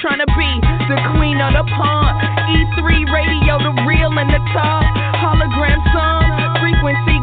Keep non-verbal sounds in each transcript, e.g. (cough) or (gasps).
trying to be the queen of the pond. E3 radio, the real and the top. Hologram song, frequency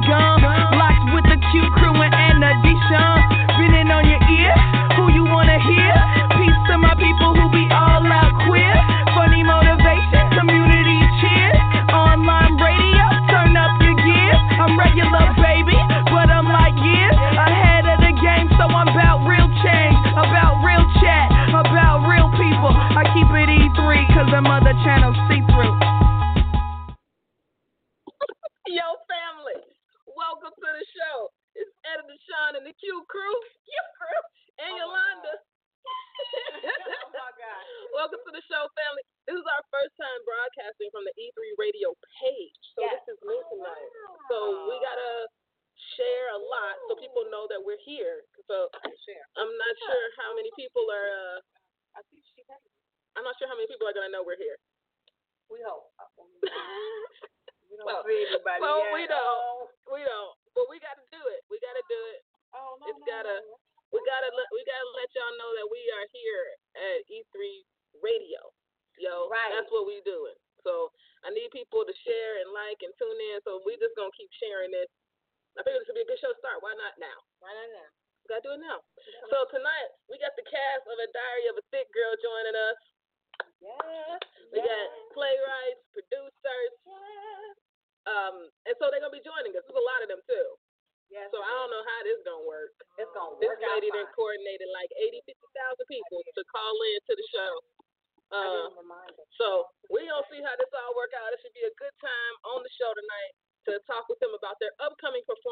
to talk with them about their upcoming performance.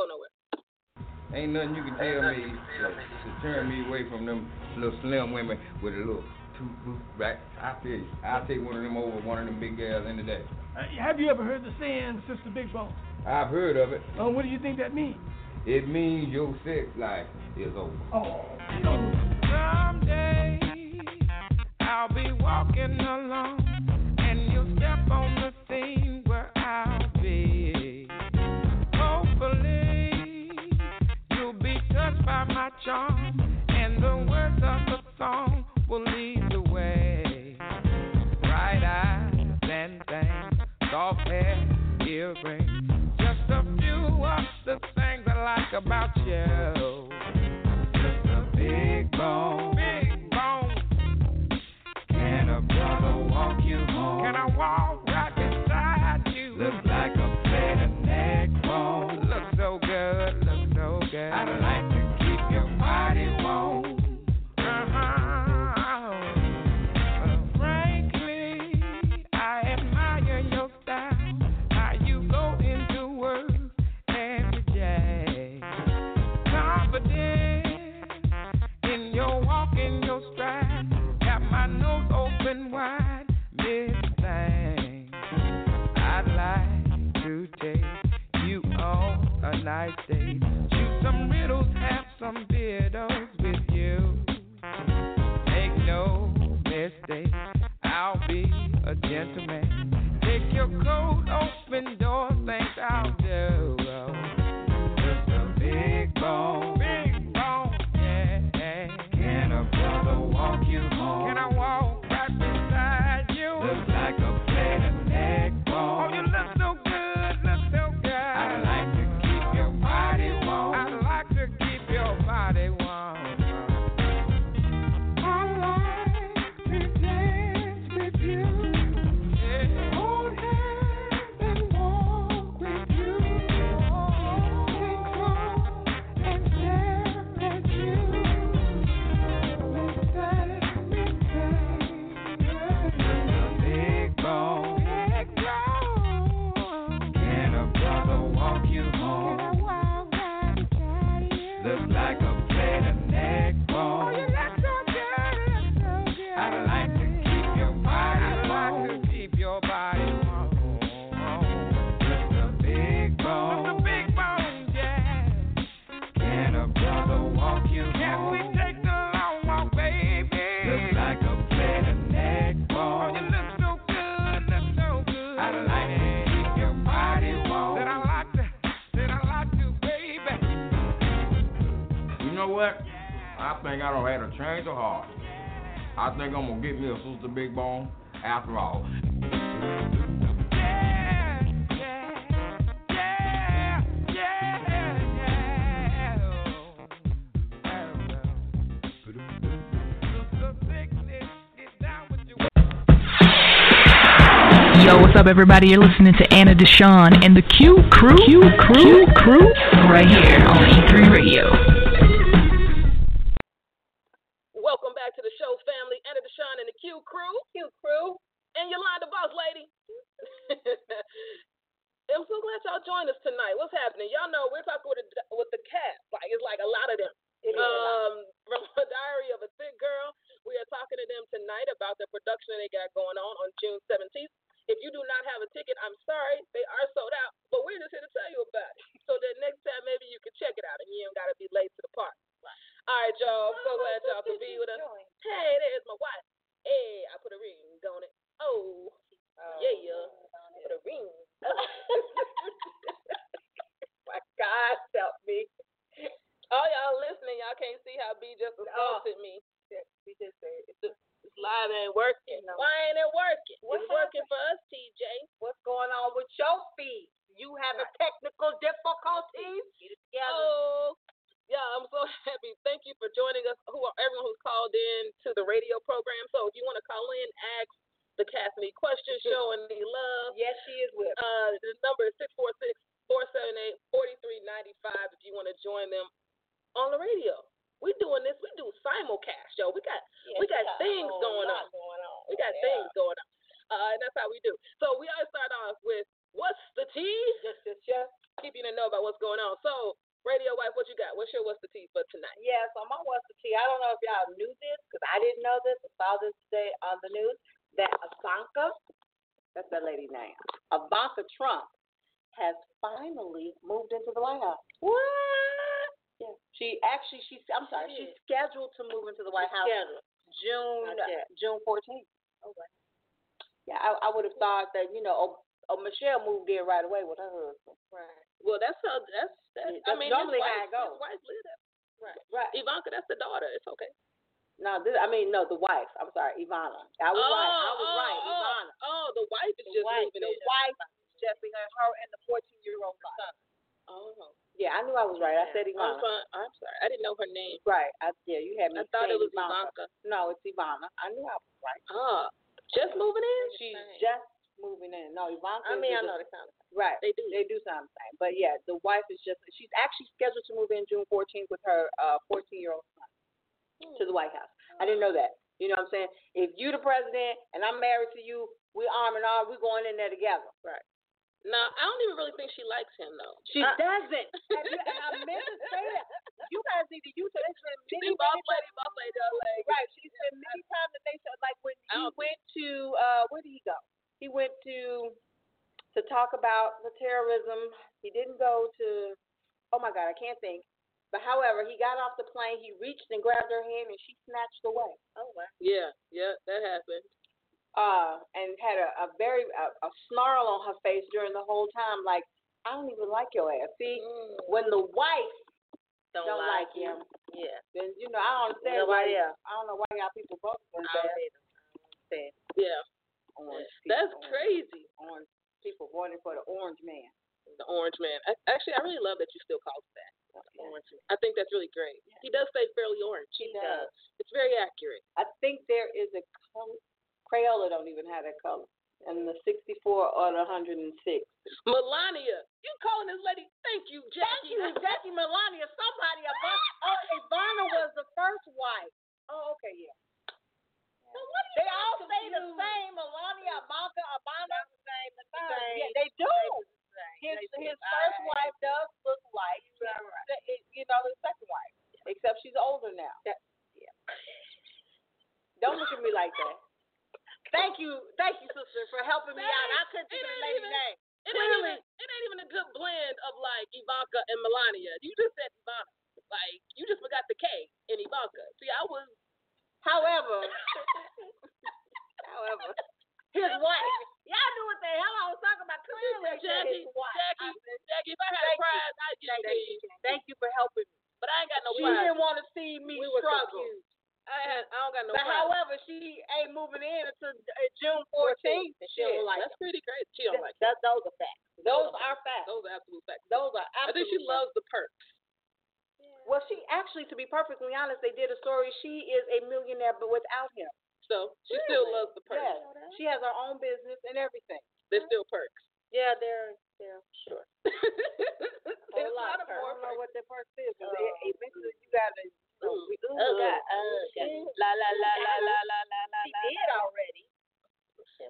go nowhere. Ain't nothing you can tell me to, to turn me away from them little slim women with a little two boot back. I tell you, I'll take one of them over one of them big gals any day. Uh, have you ever heard the saying, Sister Big Bone? I've heard of it. Oh, what do you think that means? It means your sex life is over. Oh. Someday I'll be walking along. celebrate. Just a few of the things I like about you. Just a big bone. Big bone. Can a brother walk you home? Can I walk? Think I'm gonna get me a Sister Big Bone after all. Yo, what's up, everybody? You're listening to Anna DeShawn and the Q Crew. Q Crew. Q Crew. Right here on E3 Radio. Welcome back to the show, family. Anna DeShawn and the Q Crew. Q Crew. And Yolanda Boss Lady. I'm so glad y'all joined us tonight. What's happening? Y'all know we're talking with, the with the cast. Like, it's like a lot of them. Um, from a Diary of a Thick Girl, we are talking to them tonight about the production they got going on on June 17th. If you do not have a ticket, I'm sorry, they are sold out, but we're just here to tell you about it. (laughs) So that next time, maybe you can check it out and you don't got to be late to the park. All right, y'all. So glad y'all could be with us. Hey, there's my wife. Hey, I put a ring on it. Oh, yeah, yeah. Put a ring. (laughs) (laughs) My God, help me. All y'all listening, y'all can't see how B just assaulted me. We just said live ain't working. No. Why ain't it working? What it's working for us, TJ. what's going on with your feed? You having technical difficulties? Get it together. Oh, yeah, I'm so (laughs) happy. Thank you for joining us, who are everyone who's called in to the radio program. So if you want to call in, ask the cast any questions, show any love. Yes, she is with. Uh, the number is 646-478-4395 if you want to join them on the radio. We doing this. We do simulcast, yo. We got Yeah, we got a things going on. Going on. We got Yeah. things going on. Uh, and that's how we do. So we always start off with what's the tea? Just, just, just. Keep you to know about what's going on. So, radio wife, what you got? What's your what's the tea for tonight? Yeah, so my what's the tea? I don't know if y'all knew this because I didn't know this. I saw this today on the news that Ivanka, that's that lady name, Ivanka Trump has finally moved into the White House. What? Yeah. She actually, she's. I'm sorry. She She's scheduled to move into the White House June June 14th. Okay. Yeah, I, I would have thought that you know, oh, oh, Michelle moved in right away with her husband. Right. Well, that's how that's that's. Yeah, I mean, normally his how wife, it goes. His wife lived there. Right. Right. Ivanka, that's the daughter. It's okay. No, this, I mean no, the wife. I'm sorry, Ivana. I was right. I was oh, right, oh, Ivana. Oh, the wife is The just wife, moving the in. wife, her, her and the 14 year old son. Oh. Yeah, I knew I was right. I said I'm, Ivana. I'm sorry. I didn't know her name. Right. I, yeah, you had me. I thought it was Ivanka. Ivanka. No, it's Ivana. I knew I was right. Ah, just moving in. She's just moving in. No, Ivanka. I mean, I the- know they sound. Right. They do. They do sound the same. But yeah, the wife is just. She's actually scheduled to move in June 14th with her uh 14 year old son to the White House. I didn't know that. You know what I'm saying? If you the president and I'm married to you, we arm in arm. We going in there together. Right. Now, I don't even really think she likes him though. She I- doesn't. Have you, and I meant to say that. You guys need to use it. It's been many, boss many lady, boss lady, boss lady. Right. She's been many times that they said, like when he went to, uh, where did he go? He went to to talk about the terrorism. He didn't go to. Oh my God, I can't think. But however, he got off the plane. He reached and grabbed her hand, and she snatched away. Oh wow. Yeah, yeah, that happened. Uh, and had a, a very a, a snarl on her face during the whole time, like I don't even like your ass. See, when the wife Don't, don't, like like him, Yeah. then you know I don't understand Nobody why. else. I don't know why y'all people vote for that. I don't understand. Yeah. Orange That's crazy. Orange people voting for the orange man. The orange man. I, actually, I really love that you still call it that. Orange man. I think that's really great. He does stay fairly orange. He does. It's very accurate. I think there is a. Crayola don't even have that color. And the 64 or the 106. Melania, you calling this lady? Thank you, Jackie. Thank you, Jackie Melania. Somebody, Ivana, oh, uh, Ivana was the first wife. Oh, okay, yeah. They all say the same. Melania, Ivanka, Ivana. The Same, the same. Yeah, they do. His his first wife does look like the, you know the second wife, except she's older now. Yeah. Don't look at me like that. Thank you, thank you, sister, for helping me out. I couldn't think of the lady's name. It ain't even it ain't even a good blend of like Ivanka and Melania. You just said Ivanka. Like you just forgot the K in Ivanka. See, I was However, (laughs) however, (laughs) his wife. Y'all knew what the hell I was talking about. Clearly, Jackie. Jackie, Jackie. If I had a you. prize, I'd give it Thank you. Thank you for helping me. But I ain't got no she prize. didn't want to see me We struggle. I had I don't got no but prize. however, she ain't moving in until uh, June 14th. and She don't like That's it. pretty crazy. She don't like it. That, those are facts. Those are facts. Those are absolute facts. Those are I think she facts. loves the perks. Well, she actually, to be perfectly honest, they did a story. She is a millionaire, but without him. So she still loves the perks. Yes. She has her own business and everything. They're still perks. Yeah, they're they're sure. There's (laughs) a lot. lot of I more don't know what the perks is. they- eventually, you gotta. We, ooh, Oh, God. ooh, Okay. La la la la la la la la She did already.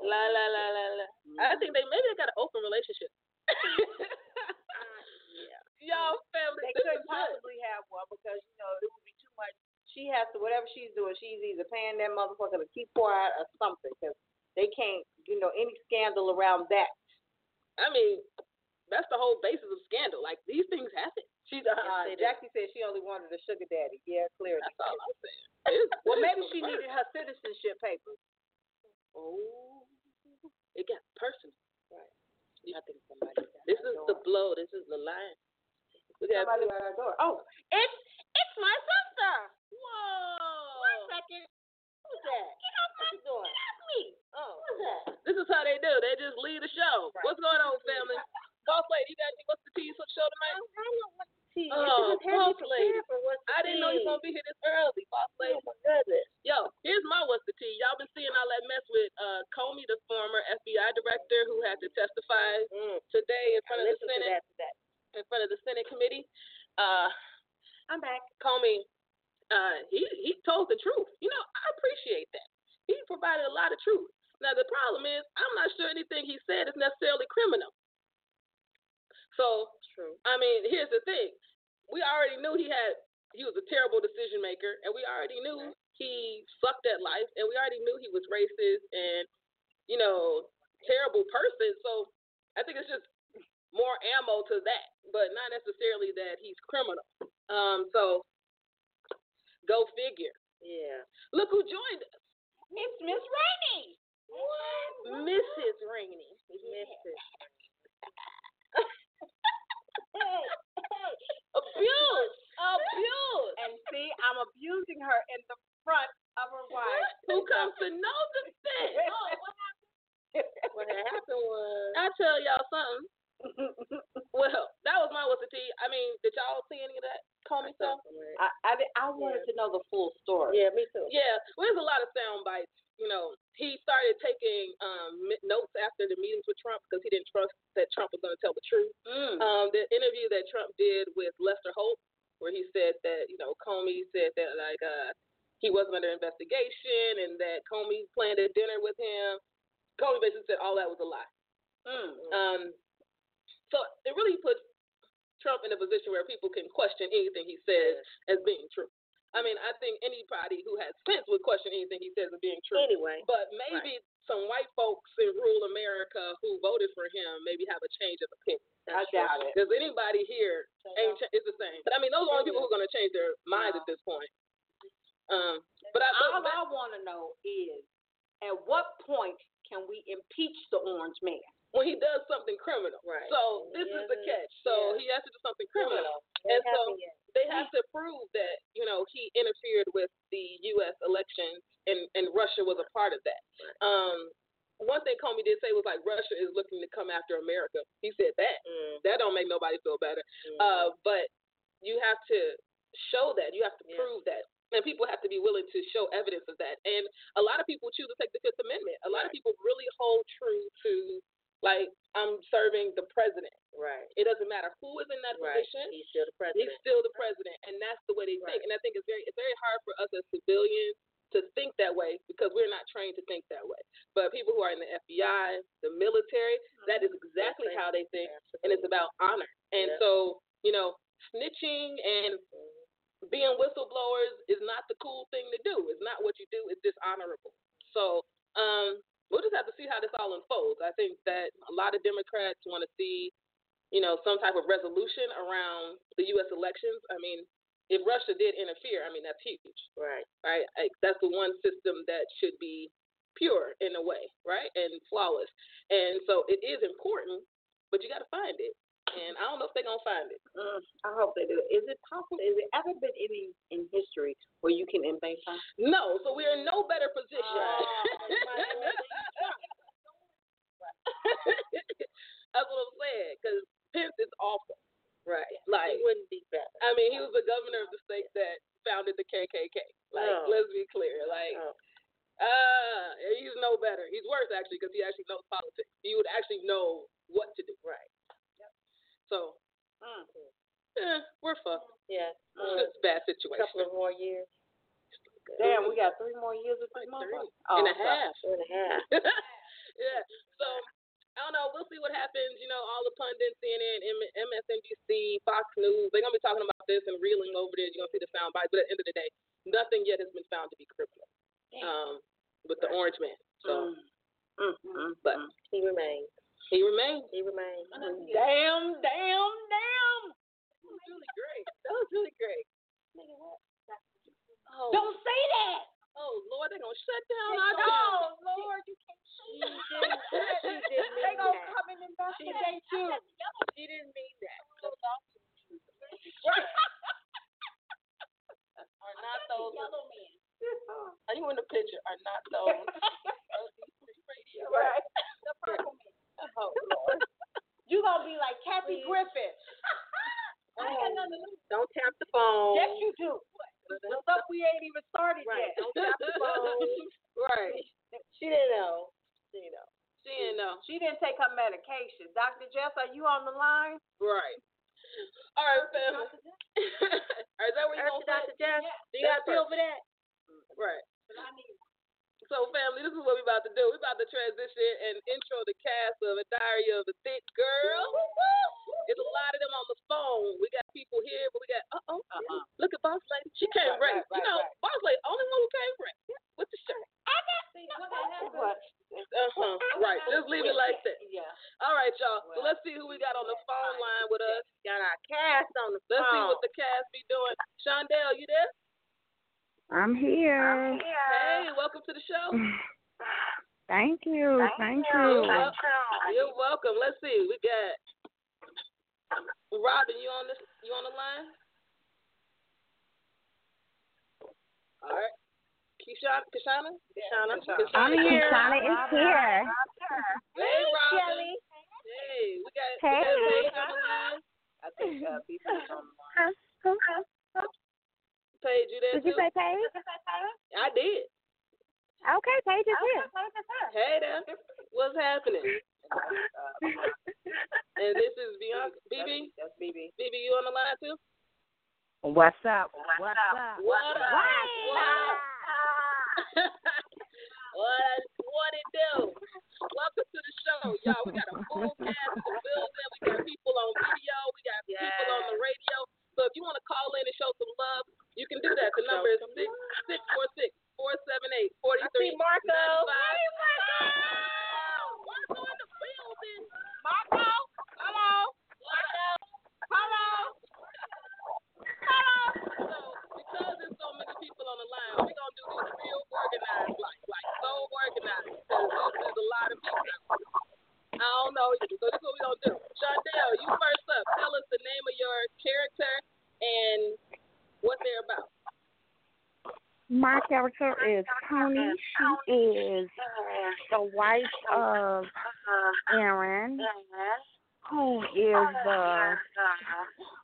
La la la la la. I mm. think they maybe they got an open relationship. Uh, (laughs) Y'all family. They couldn't possibly have one because you know it would be too much. She has to whatever she's doing. She's either paying that motherfucker to keep quiet or something because they can't. You know any scandal around that. I mean, that's the whole basis of scandal. Like these things happen. She's uh, Uh, Jackie said she only wanted a sugar daddy. Yeah, clearly. That's all I'm saying. Well, maybe she needed her citizenship papers. Oh, it got personal. Right. I think somebody. This is the blow. This is the line. We got Somebody at our door. Oh, it's it's my sister. Whoa. One second. Who's that? Get off my door. That's me. Oh. Who's that? This is how they do. They just leave the show. Right. What's going on, family? Boss lady, you got what's the tea for the show tonight? I know what see. Oh, boss lady. for what's the I didn't know you were gonna be here this early, boss lady. Oh my goodness. Yo, here's my what's the tea. Y'all been seeing all that mess with uh Comey, the former FBI director who had to testify Mm. today in front of the Listen to Senate, that in front of the Senate committee. Uh I'm back. Comey, uh, he he told the truth. You know, I appreciate that. He provided a lot of truth. Now the problem is, I'm not sure anything he said is necessarily criminal. So, True. I mean, here's the thing: we already knew he had he was a terrible decision maker, and we already knew he sucked at life, and we already knew he was racist and you know terrible person. So, I think it's just more ammo to that, but not necessarily that he's criminal. Um, so go figure. Yeah. Look who joined us, It's Miss Rainey. What? Mrs. Rainey. Mrs. (laughs) Abuse, abuse. And see, I'm abusing her in the front of her wife. (laughs) Who comes to know the (laughs) thing? Oh, (laughs) what happened was I tell y'all something. (laughs) Well, that was my what's the tea. I mean, did y'all see any of that Comey stuff? I, I, I wanted to know the full story. Yeah, me too. Yeah, well, there's a lot of sound bites. You know, he started taking um, notes after the meetings with Trump because he didn't trust that Trump was going to tell the truth. Mm. Um, the interview that Trump did with Lester Holt, where he said that you know Comey said that like uh, he wasn't under investigation and that Comey planned a dinner with him. Comey basically said all that was a lie. Mm. Um, so it really puts Trump in a position where people can question anything he says as being true. I mean, I think anybody who has sense would question anything he says as being true. Anyway. But maybe some white folks in rural America who voted for him maybe have a change of opinion. I doubt it. Because anybody here ain't cha- it's the same. But I mean, those are the only people who are going to change their minds at this point. Um, but I, All but, I want to know is, at what point can we impeach the orange man? When he does something criminal. Right. So this is the catch. So he has to do something criminal. And so they have to prove that, you know, he interfered with the US election and, and Russia was a part of that. Um one thing Comey did say was like Russia is looking to come after America. He said that. That don't make nobody feel better. Uh but you have to show that. You have to prove that. And people have to be willing to show evidence of that. And a lot of people choose to take the Fifth Amendment. A lot of people really hold true to like I'm serving the president. Right. It doesn't matter who is in that Right. position. He's still the president. He's still the president, and that's the way they think. And I think it's very it's very hard for us as civilians to think that way because we're not trained to think that way. But people who are in the FBI, the military, that is exactly how they think, and it's about honor. And Yeah. so, you know, snitching and being whistleblowers is not the cool thing to do. It's not what you do. It's dishonorable. So, um, we'll just have to see how this all unfolds. I think that a lot of Democrats want to see, you know, some type of resolution around the U.S. elections. I mean, if Russia did interfere, I mean, that's huge, Right. right? Like, that's the one system that should be pure in a way, right, and flawless. And so it is important, but you got to find it. And I don't know if they're gonna find it. Mm, I hope they do. Is it possible? Is it ever been any in history where you can invade something? No, so we're in no better position. (laughs) That's what I'm saying. Because Pence is awful. Right. Like, He wouldn't be better. I mean, he was the governor of the state that founded the KKK. Like, Oh. let's be clear. Like, Oh. uh, he's no better. He's worse actually because he actually knows politics. He would actually know what to do. Right. So, Mm. eh, we're fucked. Yes. It's a bad situation. A couple of more years. Damn, we got three more years with this Three motherfucker. and a Oh, half. Two and a half. (laughs) yeah. So I don't know. We'll see what happens. You know, all the pundits, CNN, MSNBC, Fox News, they're gonna be talking about this and reeling over this. You're gonna see the sound bites, but at the end of the day, nothing yet has been found to be criminal. Um, with the Orange Man. So, Mm, mm, but mm. he remains. He remains. He remains. Damn, damn, damn. That was really great. That was really great. Oh, Don't say that. oh Lord, they're gonna shut down Oh, our channel. Lord, you can't say (laughs) that. She didn't They mean gonna that. come and investigate you. She didn't mean that. (laughs) Are not those Are you in the picture? Are not those? (laughs) Right. The purple man. Oh Lord. You gonna be like Kathy Griffin. (laughs) I ain't got oh. nothing to lose. Don't tap the phone. Yes, you do. The stuff we ain't even started Right. yet. Don't tap the phone. (laughs) right. She didn't know. She didn't know. She didn't know. She didn't take her medication. Dr. Jess, are you on the line? Right. All right. All right, (laughs) is that where you gonna Dr. Jess, do you got a pill for that? Right. So, family, this is what we're about to do. We're about to transition and intro the cast of A Diary of a Thick Girl. It's a lot of them on the phone. We got people here, but we got, uh-oh, Uh-uh. look at Boss Lady. She came Right, ready. right, you know, right. Boss Lady, only one who came ready with the shirt. What? Uh-huh. Right. Just leave it like that. Yeah. All right, y'all. So let's see who we got on the phone line with us. Got our cast on the phone. Let's see what the cast be doing. Shondell, you there? I'm here. Hey, welcome to the show. (sighs) Thank you. Thank you. You're wel- You're welcome. Let's see. We got Robin. You on this? You on the line? All right. Kishana, Kishana, Kishana, I'm here. Shauna is here. Hey, Robin. Hey, we got, we Hey. got Paige on the line. I think uh, people on the line. Paige, you there Did you too? say Paige? (laughs) I did. Okay, Paige is here. Hey there. What's happening? (laughs) And this is Bianca. BB. That's BB. BB, you on the line too? What's up? What's up? What up? What up? (laughs) what what it do? Welcome to the show, y'all. We got a full cast in the building. We got people on video. We got people on the radio. So if you want to call in and show some love, you can do that. The number is six six four six four seven eight forty three. Marco. Hey Marco. Marco in the building. Marco. Hello. Marco. Hello. Hello. So because there's so many people on the line, we're gonna do this real organized, like like so organized. Because so there's a lot of people. I don't know. So this is what we gonna do. Shardell, you first up. Tell us the name of your character and what they're about. My character is Tony. She is the wife of Aaron, who is the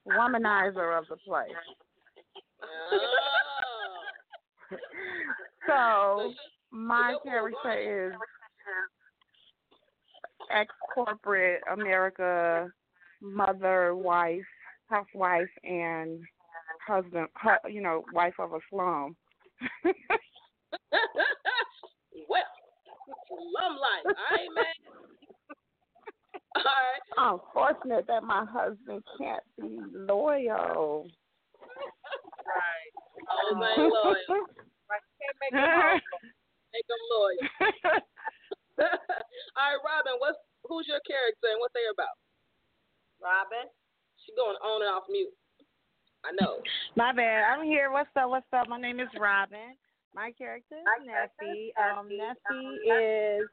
womanizer of the place. Oh. (laughs) So my character is ex corporate America mother, wife, housewife, and husband, hu- you know, wife of a slum. (laughs) well, slum life. All right, man. (laughs) All right. Unfortunate that my husband can't be loyal. Right. Oh, man, loyal. (laughs) Can't make it hard. Make them loyal. All right, Robin. What's who's your character and what they about? Robin. She going on and off mute. I know. (laughs) My bad. I'm here. What's up? What's up? My name is Robin. My character is My character Nessie. is Um, Nessie. Nessie is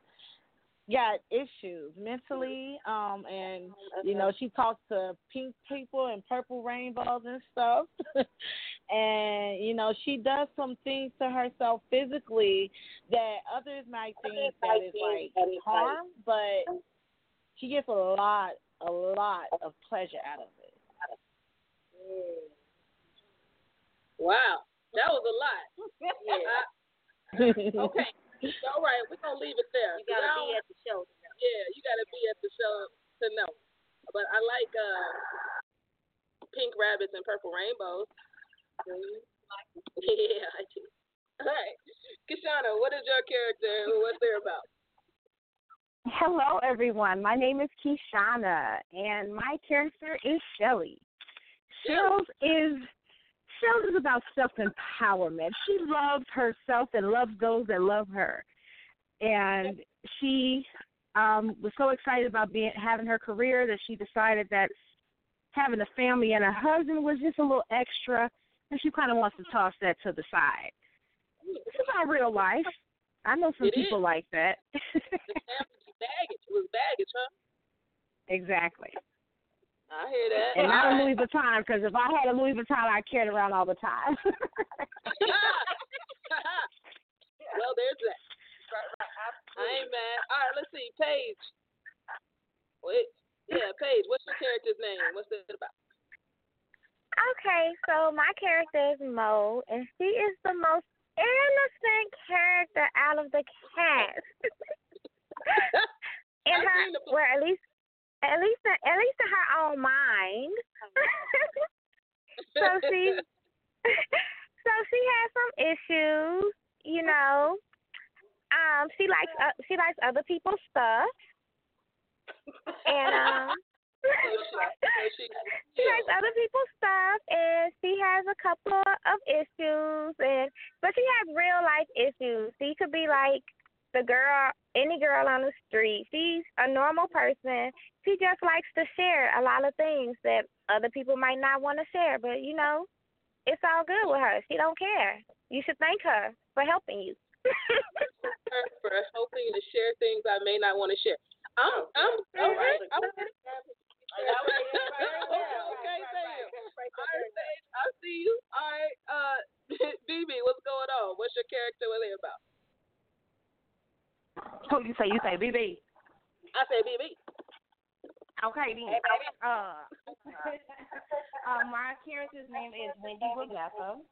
got issues mentally. Um, and you know she talks to pink people and purple rainbows and stuff. (laughs) and you know she does some things to herself physically that others might think that is like harm, but she gets a lot, a lot of pleasure out of it. Wow, that was a lot. Yeah. (laughs) Okay. All right, we're gonna leave it there. You gotta be at the show. Yeah, you gotta be at the show to know. But I like uh pink rabbits and purple rainbows. Yeah, I do. All right, Kishana, what is your character? and What's they about? Hello, everyone. My name is Kishana, and my character is Shelly. Shells is Shells is about self empowerment. She loves herself and loves those that love her, and she um, was so excited about being having her career that she decided that having a family and a husband was just a little extra, and she kind of wants to toss that to the side. This is not real life. I know some It people is. like that. Baggage. It was baggage, huh? exactly. I hear that. And not a (laughs) Louis. Vuitton, because if I had a Louis Vuitton, I'd carry it around all the time. (laughs) well, there's that. I ain't mad. All right, let's see. Paige. Wait. Yeah, Paige. What's your character's name? What's it about? Okay, so my character is Mo, and she is the most innocent character out of the cast. (laughs) in her, well, at least, at least, at least in her own mind. so she, (laughs) so she has some issues, you know. Um, she likes, uh, she likes other people's stuff, and um. She, likes other people's stuff and she has a couple of issues and but she has real life issues. She could be like the girl any girl on the street. She's a normal person. She just likes to share a lot of things that other people might not want to share. But you know, it's all good with her. She don't care. You should thank her for helping you. (laughs) for helping to share things I may not want to share. I'm, I'm, all mm-hmm. right. I'm, okay, okay, thank you. All right, Paige, I see you. All right, uh, (laughs) BB, what's going on? What's your character? What are they about? Who you say? You say BB. I say BB. Okay, then. Uh, uh, my character's name is Wendy Rebecca,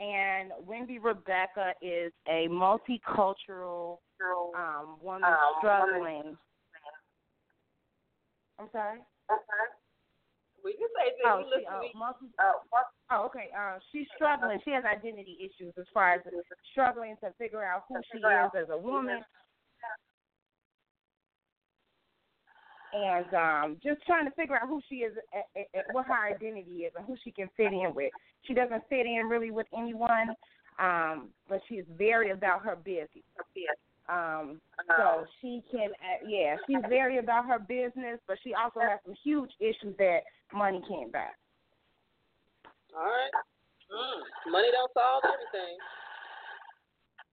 and Wendy Rebecca is a multicultural um, woman struggling. I'm sorry. Okay. We can say that Oh, she, uh, me. multi, oh, okay. Uh, she's struggling. She has identity issues as far as struggling to figure out who she is as a woman. And um, just trying to figure out who she is, at, at what her identity is, and who she can fit in with. She doesn't fit in really with anyone, um, but she's very about her business. Um, so she can, uh, yeah, she's very about her business, but she also has some huge issues that money can't buy. All right. Mm, money don't solve everything.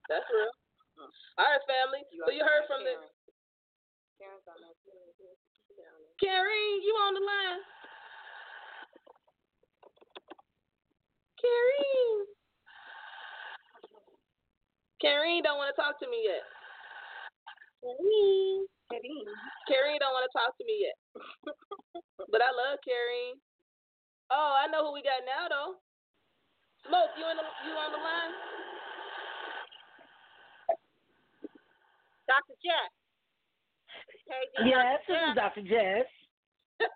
That's real. All right, family. So you heard from the Carrie, you on the line? Carrie. Karine don't want to talk to me yet. Karine. Karine. Karine don't want to talk to me yet. (laughs) but I love Karine. Oh, I know who we got now though. Smoke, you in the you on the line? Dr. Jess. KG, Yes, Dr. this is Dr. Jess. (laughs)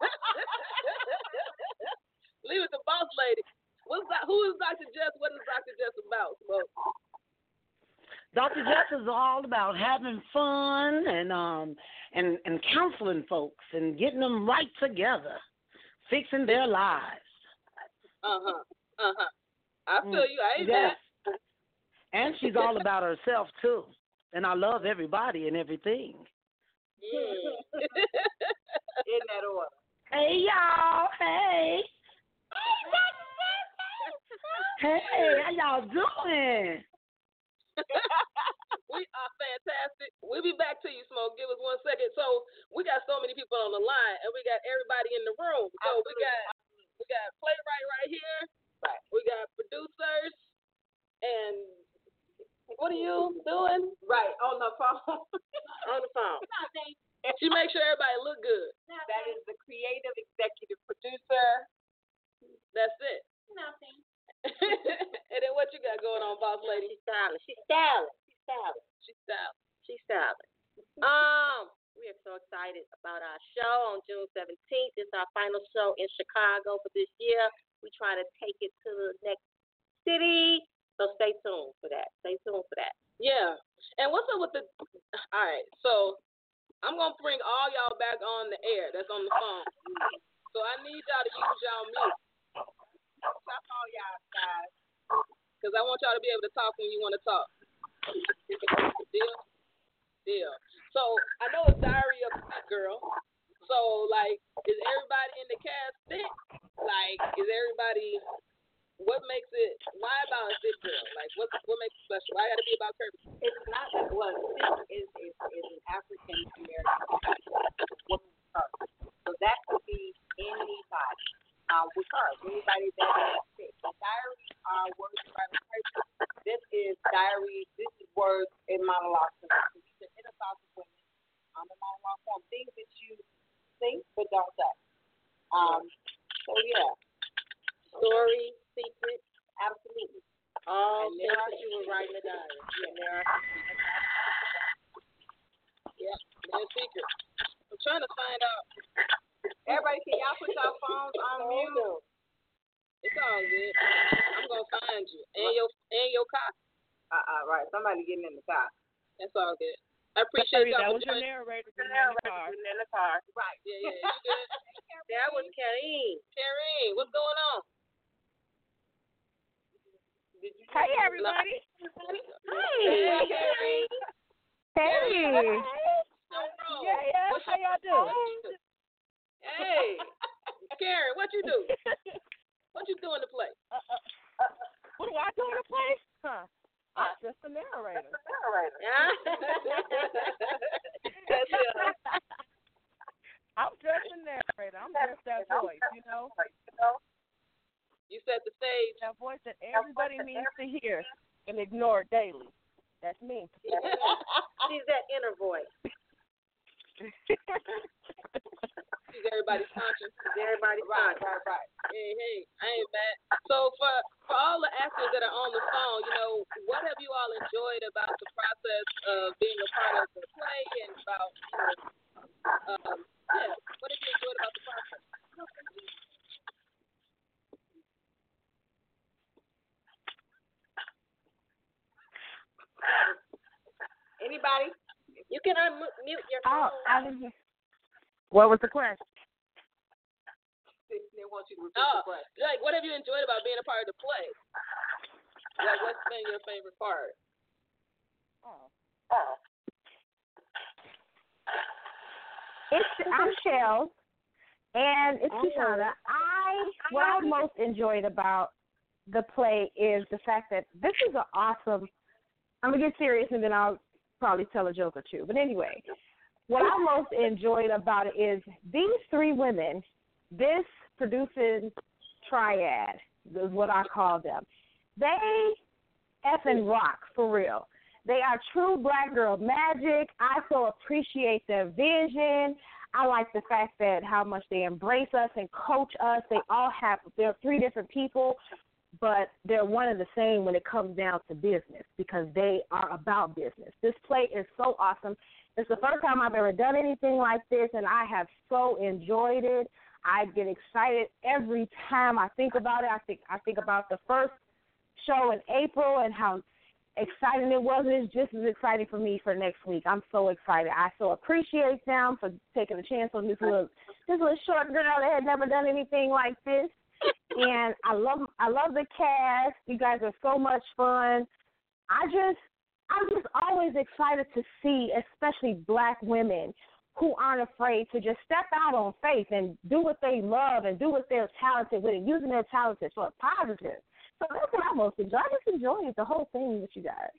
Leave it to boss lady. What's that, who is Dr. Jess? What is Dr. Jess about? Smoke. Dr. Jess is all about having fun and um and and counseling folks and getting them right together, fixing their lives. Uh huh. Uh huh. I feel you. I ain't Yes. And she's all about herself too. And I love everybody and everything. Mm. (laughs) In that order. Hey y'all, hey. (laughs) Hey, how y'all doing? we are fantastic. We'll be back to you, Smoke. Give us one second. So we got so many people on the line, and we got everybody in the room. So we got we got playwright right here. Right. We got producers, and what are you doing Right, on the phone. (laughs) on the phone? She makes sure everybody look good. that is the creative executive producer. That's it. Nothing. (laughs) and then what you got going on, boss lady? She's styling. She's styling. She's styling. She's style. She's styling. Um, we are so excited about our show on June 17th. It's our final show in Chicago for this year. We try to take it to the next city. So stay tuned for that. Stay tuned for that. Yeah. And what's up with the? All right. So I'm gonna bring all y'all back on the air. That's on the phone. So I need y'all to use y'all mute. Stop all y'all guys. Cause I want y'all to be able to talk when you want to talk. Deal. Deal. So I know it's Diary of a Girl. So like, is everybody in the cast thick? Like, is everybody? What makes it? Why about a thick girl? Like, what what makes it special? Why got to be about Kirby? It's not that well, this is is, is an African American woman. So that could be anybody. Uh, with her, anybody that is sick. The diaries are words by the person. This is diary. This is words in monologue form. So these are inner thoughts of women um, in monologue form. Things that you think but don't say. Um. So yeah. Story, secret, absolutely. All And things there that you write in the diary. Yeah. There are yeah, they're secret. I'm trying to find out. Everybody, can y'all put your phones on mute? It's all good. I'm gonna find you and your and your car. Uh, uh, right. Somebody getting in the car. That's all good. I appreciate y'all. that was your narrator. in the car. in the car. Right. Yeah, yeah, you good. (laughs) That was Karine. Karine, what's going on? Hey, everybody. Hey, Karine. Hey. No. Yeah, yeah. What's How y'all doing? Hey, Karen, what you do? (laughs) What you doing to play? Uh, uh, what do I do to play? Huh? (laughs) (laughs) I'm just a narrator. That's it. I'm just a narrator. I'm just that voice, you know? You set the stage. That voice that everybody needs to hear and ignore daily. That's me. (laughs) She's that inner voice. She's everybody's conscience. She's everybody's Right, conscience. right, right. Hey, hey, I ain't mad. So for for all the actors that are on the phone, you know, what have you all enjoyed about the process of being a part of the play and about, you know, um, yeah, what have you enjoyed about the process? Anybody? You can unmute your phone. Oh. I didn't hear. What was the question? They want you to repeat Oh, the question. like, what have you enjoyed about being a part of the play? Like, what's been your favorite part? Oh. Oh. It's I'm Shell, and it's oh. Kishana. I what I most enjoyed about the play is the fact that this is an awesome. I'm gonna get serious, and then I'll probably tell a joke or two. But anyway, what I most enjoyed about it is these three women, this producing triad is what I call them. They effing rock for real. They are true black girl magic. I so appreciate their vision. I like the fact that how much they embrace us and coach us. They all have they're three different people, but they're one and the same when it comes down to business because they are about business. This play is so awesome. It's the first time I've ever done anything like this, and I have so enjoyed it. I get excited every time I think about it. I think I think about the first show in April and how exciting it was. It's just as exciting for me for next week. I'm so excited. I so appreciate them for taking a chance on this little this little short girl that had never done anything like this. And I love I love the cast. You guys are so much fun. I just I'm just always excited to see, especially black women who aren't afraid to just step out on faith and do what they love and do what they're talented with and using their talents for positive. So that's what I most enjoy. I just enjoyed the whole thing with you guys.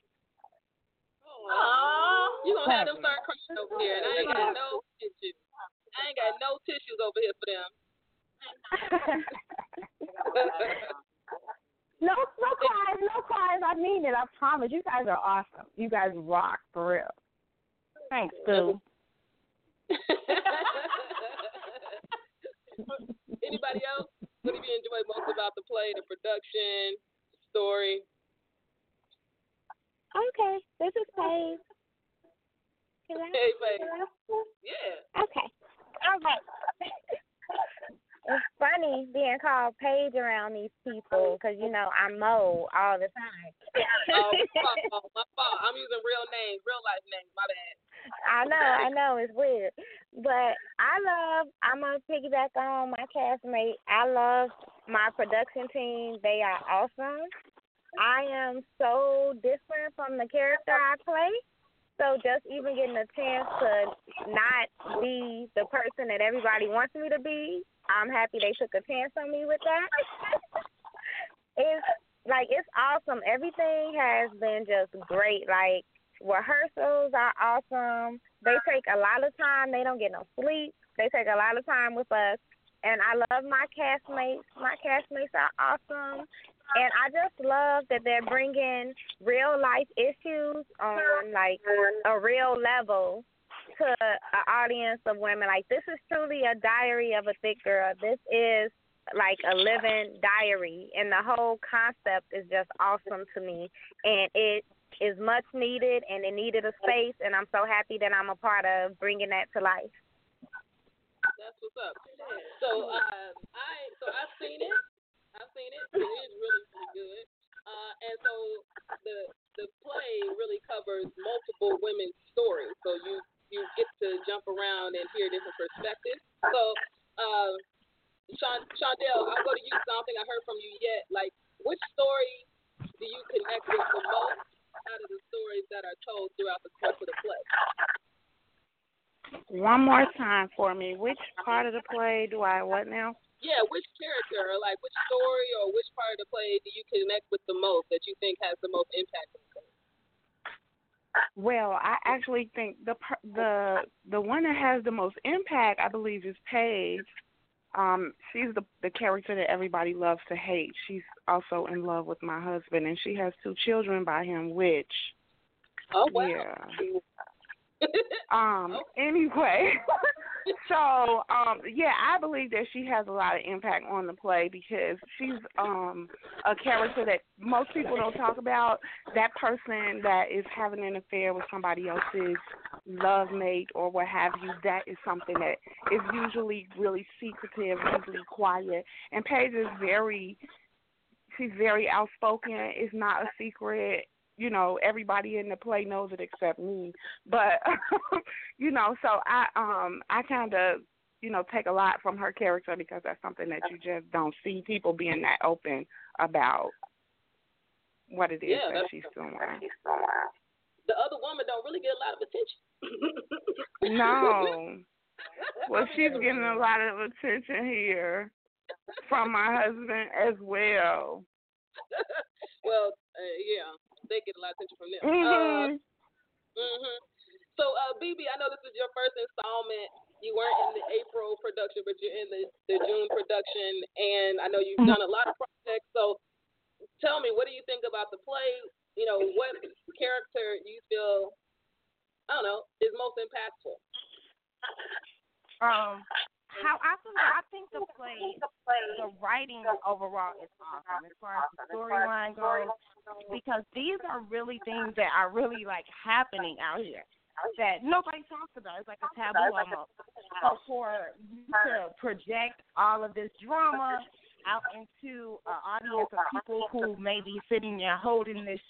Aww, you gonna have them start crying over here, and I ain't got no tissues. I ain't got no tissues over here for them. (laughs) (laughs) (laughs) no, no cries, no cries. I mean it. I promise. You guys are awesome. You guys rock for real. Thanks, Boo. (laughs) Anybody else? What have you enjoyed most about the play, the production, the story? Okay, this is Paige. (laughs) Hey, Paige. Yeah. Okay. All right. Being called Paige around these people oh. because you know I mow all the time. (laughs) oh, my fault, my fault. I'm using real names, real life names. My bad. I know, I know, it's weird. But I love I'm gonna piggyback on my castmate. I love my production team. They are awesome. I am so different from the character I play. So just even getting a chance to not be the person that everybody wants me to be, I'm happy they took a chance on me with that. it's like it's awesome. Everything has been just great. Like rehearsals are awesome. They take a lot of time. They don't get no sleep. They take a lot of time with us. And I love my castmates. My castmates are awesome. And I just love that they're bringing real life issues on like a real level to an audience of women. Like this is truly a diary of a thick girl. This is like a living diary, and the whole concept is just awesome to me. And it is much needed and it needed a space and I'm so happy that I'm a part of bringing that to life. That's what's up. So uh, I so I've seen it. I've seen it. It is really really good. Uh, and so the the play really covers multiple women's stories. So you you get to jump around and hear different perspectives. So uh, Sean Shondell, I'll go to you. Something I heard from you yet. Like which story do you connect with the most? out of the stories that are told throughout the course of the play. One more time for me. Which part of the play do I what now? Yeah, which character or like which story or which part of the play do you connect with the most that you think has the most impact? Well, I actually think the the the one that has the most impact, I believe, is Paige. Um she's the the character that everybody loves to hate. She's also in love with my husband and she has two children by him which oh wow. yeah. (laughs) Um anyway (laughs) so um yeah i believe that she has a lot of impact on the play because she's um a character that most people don't talk about. That person that is having an affair with somebody else's love mate or what have you that is something that is usually really secretive usually quiet. And paige is very she's very outspoken. It's not a secret you know everybody in the play knows it except me. But (laughs) you know so i um i kind of you know take a lot from her character because that's something that you just don't see people being that open about what it is yeah, that she's doing. The other woman don't really get a lot of attention. No. (laughs) Well she's getting a lot of attention here from my husband as well. (laughs) Well uh, yeah they get a lot of attention from them. Mm-hmm. Uh, mhm. So, uh, BB, I know this is your first installment. You weren't in the April production, but you're in the, the June production, and I know you've done a lot of projects. So, tell me, what do you think about the play? You know, what character you feel, I don't know, is most impactful? Um, how I feel, I think the play, the writing overall is awesome as far as the storyline goes, because these are really things that are really like happening out here that nobody talks about. It's like a taboo almost. For you to project all of this drama out into an audience of people who may be sitting there holding this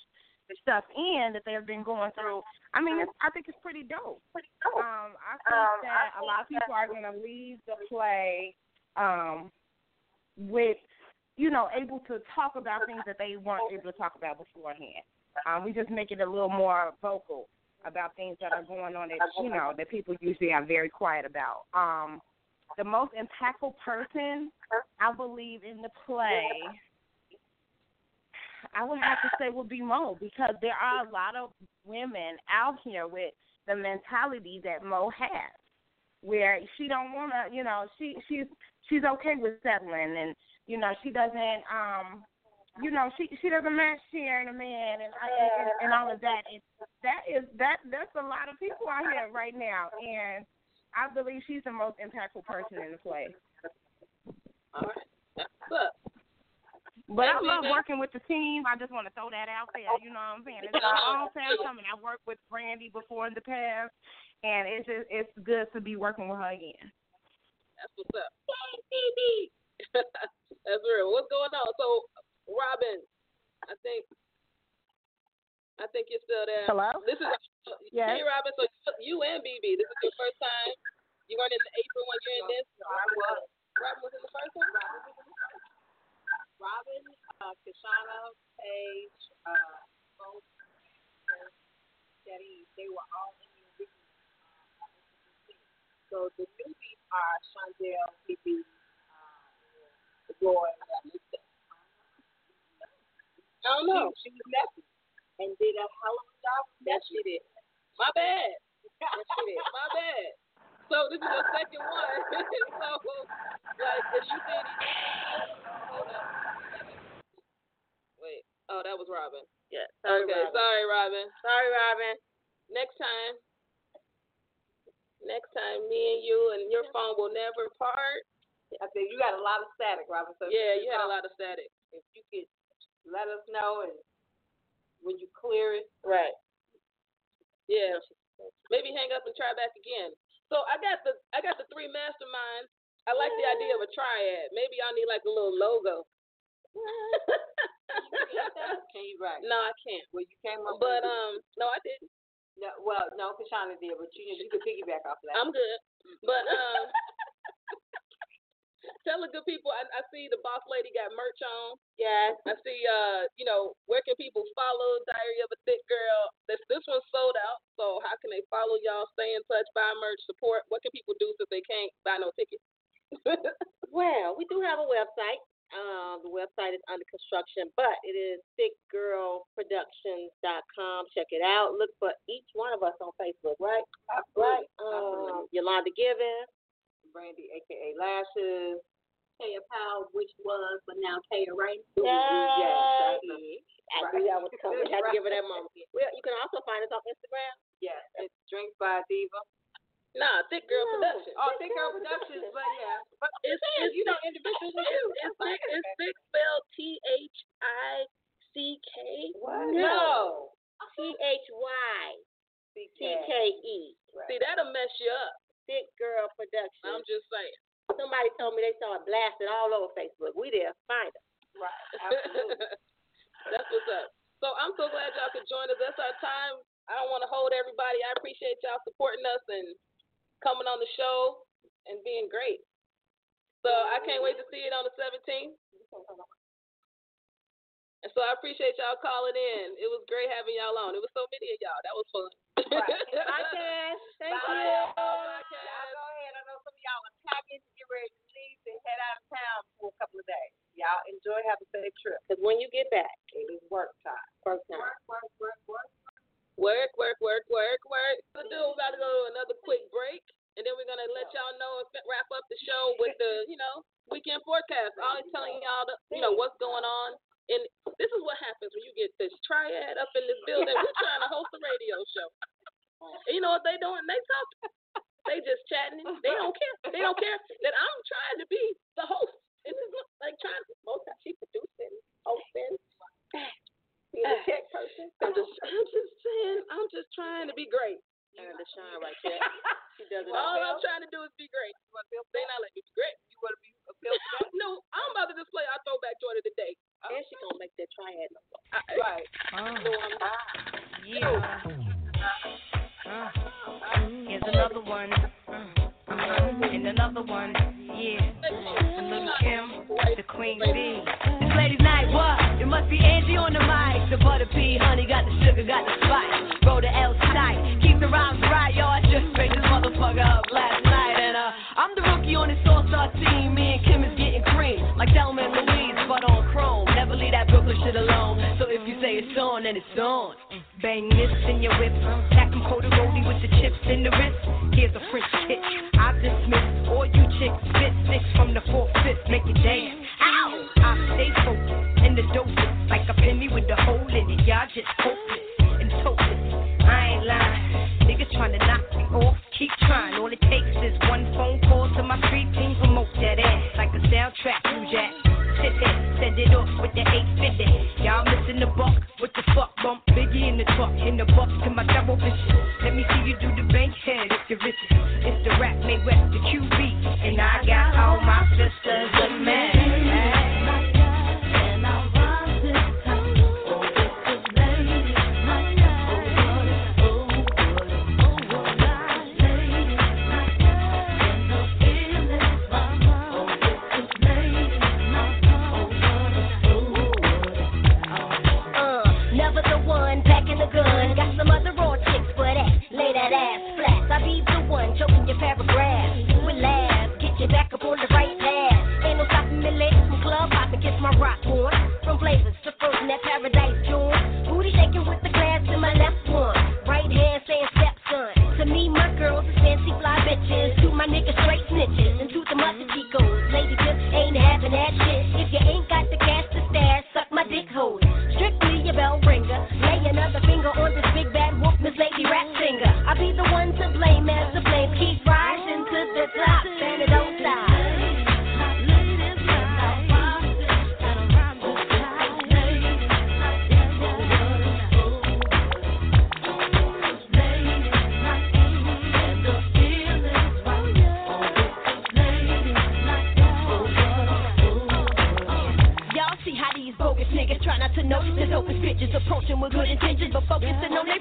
stuff in that they've been going through. I mean, it's, I think it's pretty dope. Pretty Um, I think that a lot of people are going to leave the play um, with, you know, able to talk about things that they weren't able to talk about beforehand. Um, we just make it a little more vocal about things that are going on that you know that people usually are very quiet about. Um, the most impactful person, I believe, in the play I would have to say would be Mo because there are a lot of women out here with the mentality that Mo has, where she don't want to, you know, she she's she's okay with settling, and you know she doesn't, um, you know, she she doesn't match sharing a man and and, and all of that. And that is that that's a lot of people out here right now, and I believe she's the most impactful person in the play. All right. Look, But I love working with the team. I just want to throw that out there. You know what I'm saying? It's a long time coming. I worked with Brandy before in the past, and it's just it's good to be working with her again. That's what's up. BB. (laughs) That's real. What's going on? So, Robin, I think, I think you're still there. Hello? This is Yes. Hey, Robin. So you and BB, this is your first time. You weren't in the April when you're in this. I was. Robin was in the first one. Robin, uh, Kashana, Paige, uh, both, Steady, they were all in the original. Uh, so the newbies are Shondell, BB, uh, Joy, and Lisa. I don't know. She, was messy and did a hell of a job. Yes, she did. My bad. Yes, she did. My bad. So this is the second one. (laughs) so, like, if you see anything, hold up. Wait. Oh, that was Robin. Yeah. okay. Sorry, Robin. Sorry, Robin. Next time. Next time, me and you and your phone will never part. I said you got a lot of static, Robin. So Yeah, you had a lot of static. If you could let us know and when you clear it. Right. Yeah. Maybe hang up and try back again. So I got the I got the three masterminds. I like the idea of a triad. Maybe I'll need like a little logo. (laughs) Can you write? No, I can't. Well, you came up. But um, no, I didn't. No, well, no, Kashana did, but you you could piggyback off that. I'm good. But um, (laughs) tell the good people. I, I see the boss lady got merch on. Yes. I see. Uh, you know, where can people follow Diary of a Thick Girl? This this one's sold out. So how can they follow y'all? Stay in touch, buy merch, support. What can people do since they can't buy no tickets? (laughs) Well, we do have a website. Um, the website is under construction, but it is thickgirlproductions.com. Check it out. Look for each one of us on Facebook, right? Right. Um, Yolanda Gibbons, Brandy, aka Lashes, Kaya Powell, which was, but now Kaya Ray. Yes, Yes, I knew that was coming. Had to give her that moment. Well, you can also find us on Instagram. Yes, it's Drinks by Diva. Nah, Thick Girl Productions. Oh, Thick Girl Productions, but yeah. But (laughs) It's, it's you know, individuals it's, it's, thick, it's thick spelled T H I C K. No. T H Y C K E. See, that'll mess you up. Thick Girl Productions. I'm just saying. Somebody told me they saw it blasted all over Facebook. We there, find it. Right. Absolutely. (laughs) That's what's up. So I'm so glad y'all could join us. That's our time. I don't want to hold everybody. I appreciate y'all supporting us and coming on the show and being great. So I can't wait to see it on the 17th. And so I appreciate y'all calling in. It was great having y'all on. It was so many of y'all. That was fun. Bye, Cass. (laughs) Thank Bye. you. Bye, Cass. Y'all go ahead. I know some of y'all are packing to get ready to leave and head out of town for a couple of days. Y'all enjoy. Have a safe trip. Because when you get back, It is work time. work time. Work, work, work, work. Work, work, work, work, work. So do we got to go to another quick break, and then we're gonna let y'all know and wrap up the show with the, you know, weekend forecast. Always telling y'all, the, you know, what's going on And this is what happens when you get this triad up in this building. We're trying to host a radio show. And you know what they doing? They talking. They just chatting. They don't care. They don't care that I'm trying to be the host. And it's like trying to most she producing, hosting, being a tech person. (laughs) I'm just I'm just saying, I'm just trying to be great. And the shine right there. (laughs) She does it All on I'm trying to do is be great. They not let me be great. You want to be a (laughs) No, I'm about to display our throwback joint of the day. And she gonna make that triad number. Right. So I'm Yeah. Uh, here's another one. Uh, and another one. Yeah. And Lil' Kim, the Queen Bee. This ladies' night, what? It must be Angie on the mic. The butter pea, honey, got the sugar, got the spice. Roll the L tight. Keep the rhymes right, yo. I just straight this motherfucker up last night. And uh, I'm the rookie on this all-star team. Me and Kim is getting cream. Like Thelma and Louise, but on chrome. Never leave that Brooklyn shit alone. So if you say it's on, then it's on. Bang this in your whip. Tack 'em cold roadie with the chips in the wrist. Here's a French kick. With good intentions, but focusing on their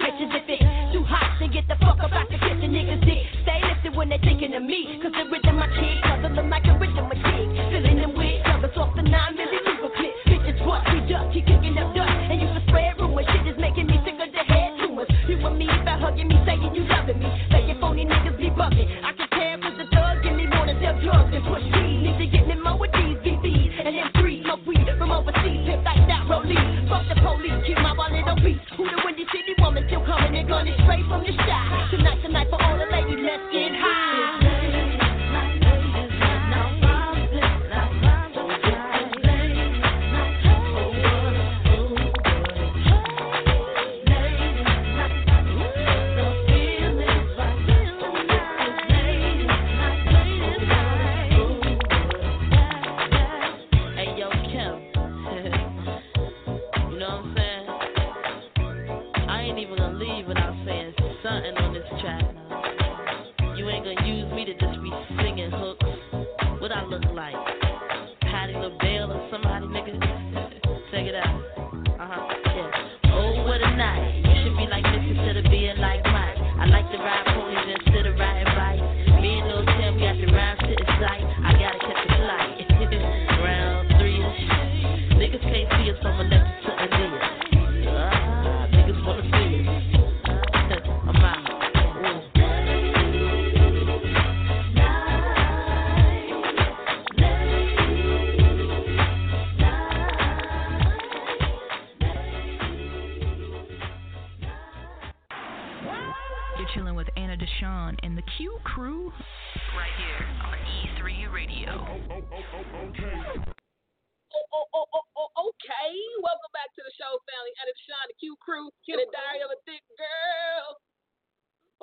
Crew and the Diary of a Thick Girl.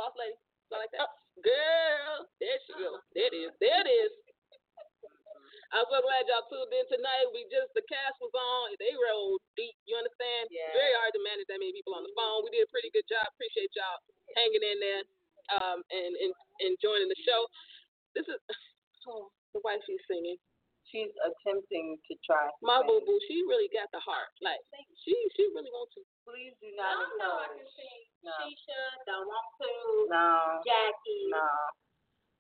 Boss lady, something like that. Girl, there she goes. There it is. There it is. I'm so glad y'all tuned in tonight. We just the cast was on. They rolled deep. You understand? Yeah. Very hard to manage that many people on the phone. We did a pretty good job. Appreciate y'all hanging in there um, and, and and joining the show. This is oh, (sighs) the wifey's singing. She's attempting to try. My boo boo, she really got the heart. Like she she really wants to. Please do not I don't know I encourage. can sing No. Keisha, Don't Want To, No. Jackie, No.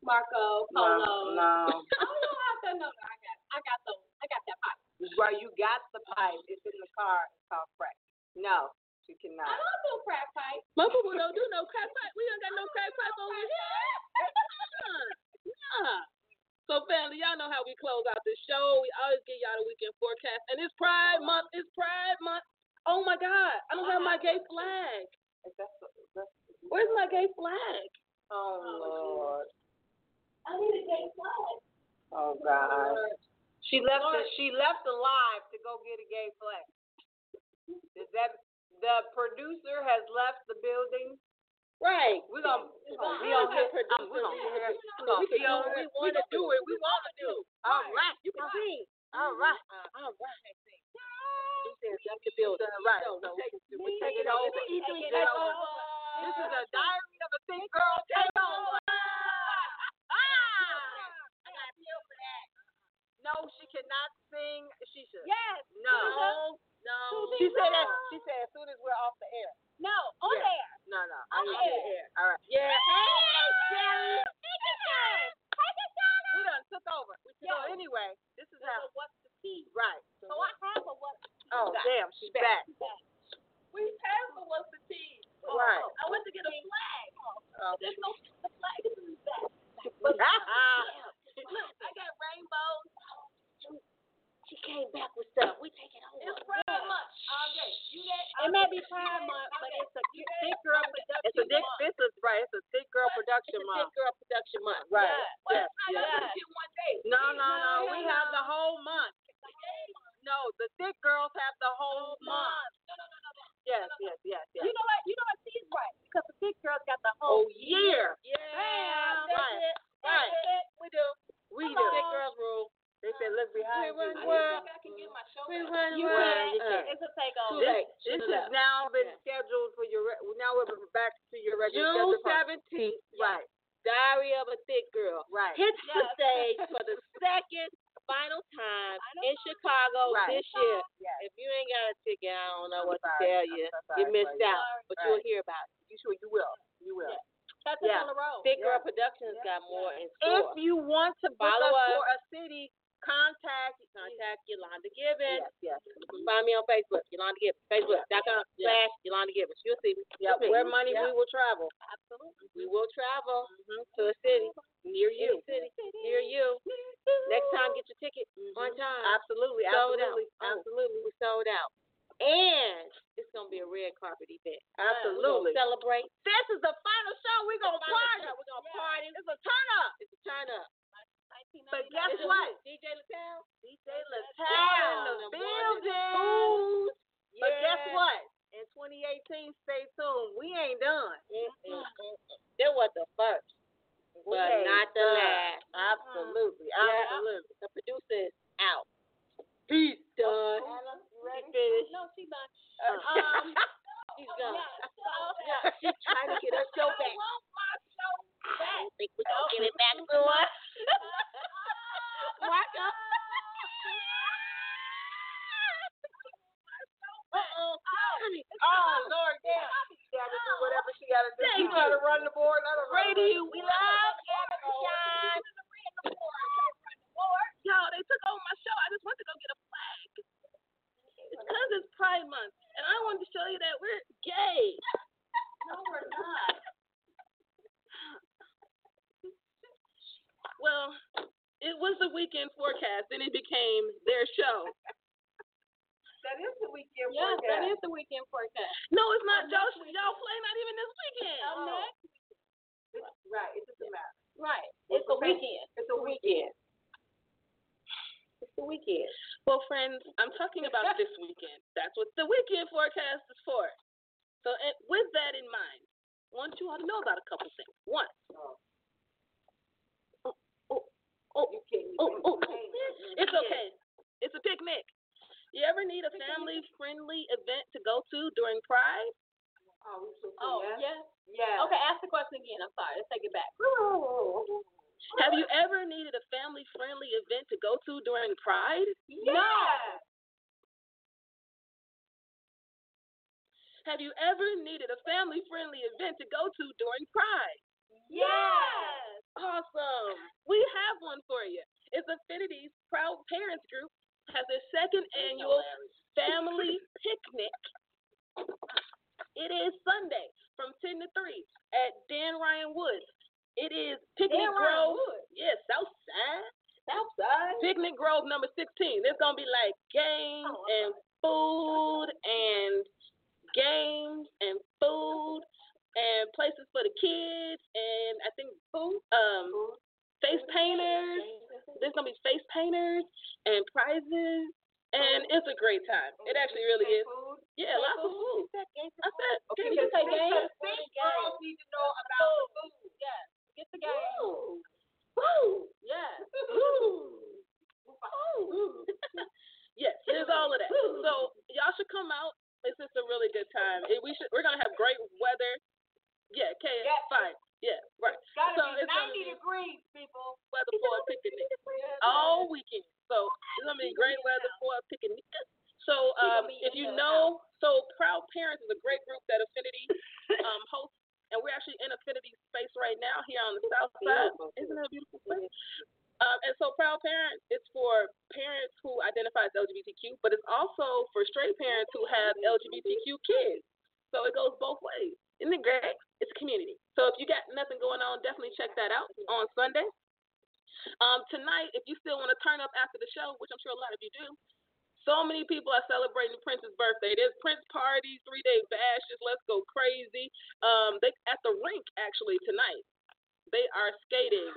Marco, No. Polo. No. (laughs) I don't know how to know. I got, I got the I got that pipe. Where you got the pipe, it's in the car. It's called crack. No, she cannot. I don't do crack pipe. My boo boo don't do no crack pipe. We don't got no crack pipe over here. (laughs) Nah. So family, y'all know how we close out this show. We always give y'all the weekend forecast, and it's Pride Month. It's Pride Month. Oh my God, I don't have my gay flag. Where's my gay flag? Oh Lord. I need a gay flag. Oh God. She left. The, she left alive to go get a gay flag. Is that the producer has left the building? Right. We're gonna we're gonna Our hit. producer, um, We're gonna yeah. hit. We We're gonna be on. do it. We want to do it. We want to do. All right. You can sing. All right. All right. He says y'all can build it. Right. So So we we take, we we take it over. over. Take Take it it over. over. This is a diary of a thick girl takeover. No, she cannot sing. She should. Yes. No. No. She said that. She said as soon as we're off the air. No, on Yeah. there. No, no. On I need the to air. All right. Yeah. 2018, stay tuned. We ain't done. That was the first, We but ain't not the done. last. Absolutely. Yeah. Absolutely. The producer is out. He's done. She finished. No, she done. Uh, Um, She's done. yeah, Yeah, she's trying to get her show back. I don't think we're gonna get it back to her. Walk up. Uh-oh. Oh, Lord, yeah. She got to do whatever she got to do. She Thank got to you. run the board. Let her run the Radio, board. we love everyone. Y'all, they took over my show. I just went to go get a flag. It's because it's Pride Month, and I wanted to show you that we're gay. No, we're not. Well, it was the weekend forecast, and it became their show. That is the weekend Yes, forecast. that is the weekend forecast. No, it's not. Oh, Y'all, next weekend. y'all play not even this weekend. Oh, next. Right. It doesn't matter. Right. It's the weekend. It's a weekend. It's the weekend. Well, friends, I'm talking about this weekend. That's what the weekend forecast is for. So and with that in mind, I want you all to know about a couple things. One. Oh, oh, oh, oh, oh, It's okay. It's a picnic. You ever need a family-friendly event to go to during Pride? Oh, yeah? Yeah. Okay, ask the question again. I'm sorry. Let's take it back. Have you ever needed a family-friendly event to go to during Pride? Yeah. Have you ever needed a family-friendly event to go to during Pride? Yes. Awesome. We have one for you. It's Affinity's Proud Parents Group has their second annual family picnic. It is Sunday from 10 to 3 at Dan Ryan Woods. It is Picnic Dan Grove. Yes, Southside. Southside. Picnic Grove number 16. There's going to be like games Oh, and food and games and food and places for the kids and I think food, um, face painters. There's gonna be face painters and prizes and it's a great time. It actually really is. Yeah, lots of food. I said, Okay, you say games? girls need to know about food. Yeah. Get the game. Woo! Yeah. Woo! Woo! (laughs) yes, there's all of that. So y'all should come out. It's just a really good time. It, we should. We're gonna have great weather. Yeah, okay, fine. Yeah, right. Gotta so be it's gonna 90 be degrees, people. weather for a picnic all weekend. So it's gonna be great weather for a picnic. So um, if you know, so Proud Parents is a great group that Affinity (laughs) um, hosts, and we're actually in Affinity space right now here on the South Side. Isn't that a beautiful place? Um, and so Proud Parents is for parents who identify as LGBTQ, but it's also for straight parents who have LGBTQ kids. So it goes both ways. Isn't it great? It's community. So if you got nothing going on, definitely check that out on Sunday. Um, tonight, if you still want to turn up after the show, which I'm sure a lot of you do, so many people are celebrating Prince's birthday. There's Prince parties, three day bashes. Let's go crazy. Um, they at the rink actually tonight. They are skating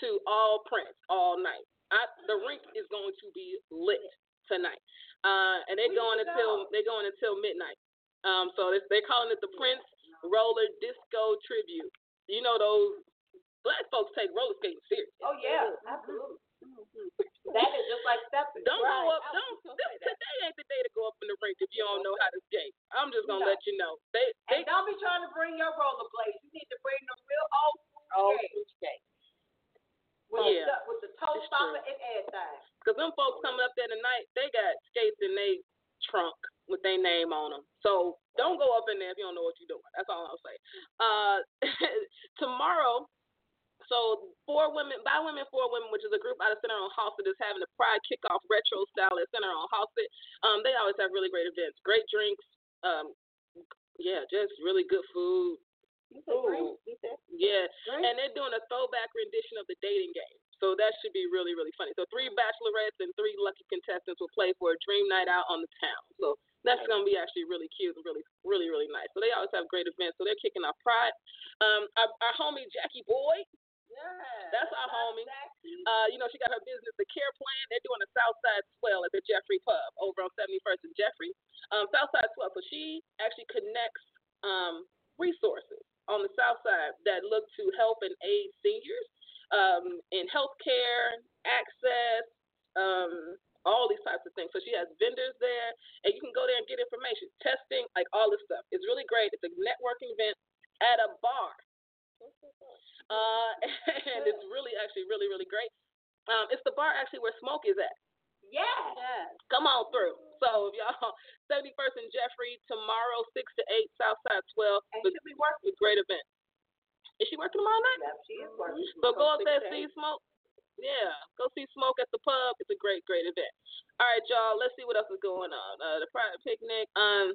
to all Prince all night. I, the rink is going to be lit tonight, uh, and they're going until they're going until midnight. Um, so they're, they're calling it the Prince Roller Disco Tribute. You know those black folks take roller skating serious. Oh yeah, mm-hmm. absolutely. Mm-hmm. That is just like stepping. Don't right. go up. I was Don't. This, today ain't the day to go up in the rink if you don't know how to skate. I'm just gonna No. let you know. They. they And don't be trying to bring your rollerblades. You need to bring them real old school Old skates. With, Yeah. the, with the toe It's stopper true. and everything. Cause them folks coming up there tonight, they got skates in they trunk with their name on them. So don't go up in there if you don't know what you're doing. That's all I'll say. Uh, (laughs) tomorrow, so four women, by women, four women, which is a group out of Center on Halsted, is having a Pride kickoff retro style at Center on Halsted. Um, they always have really great events, great drinks. Um, yeah, just really good food. Ooh. Yeah, and they're doing a throwback rendition of the dating game. So that should be really, really funny. So three bachelorettes and three lucky contestants will play for a dream night out on the town. So that's gonna be actually really cute and really, really, really nice. So they always have great events. So they're kicking off Pride. Um, our, our homie Jackie Boyd. Yeah. That's our homie. Uh, you know, she got her business, the Care Plan. They're doing a Southside Swell at the Jeffrey Pub over on 71st and Jeffrey. Um, Southside Swell. So she actually connects um, resources on the South Side that look to help and aid seniors um, in healthcare, access, um, all these types of things. So she has vendors there, and you can go there and get information, testing, like all this stuff. It's really great. It's a networking event at a bar. Uh, (laughs) and it's really, actually, really, really great. Um, it's the bar actually where Smoke is at. Yeah. Come on through. So if y'all (laughs) 71st and Jeffrey tomorrow six to eight Southside twelve. And the, she'll be working. the great event. Is she working tomorrow night? Yeah, she is working. So go up there see. Smoke. Yeah, go see Smoke at the pub. It's a great, great event. All right, y'all. Let's see what else is going on. Uh, the private picnic. Um,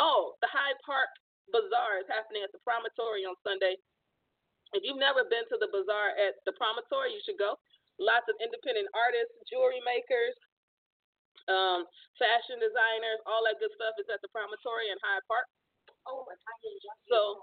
oh, the Hyde Park Bazaar is happening at the Promontory on Sunday. If you've never been to the bazaar at the Promontory, you should go. Lots of independent artists, jewelry makers, um, fashion designers, all that good stuff is at the Promontory in Hyde Park. Oh, my God. So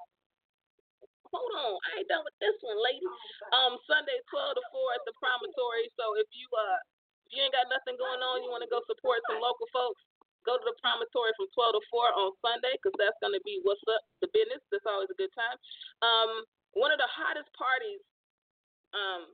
hold on, I ain't done with this one, lady. Um, Sunday twelve to four at the promontory. So if you uh if you ain't got nothing going on, you wanna go support some local folks, Go to the promontory from 12 to 4 on Sunday because that's going to be what's up, the business. That's always a good time. Um, one of the hottest parties um,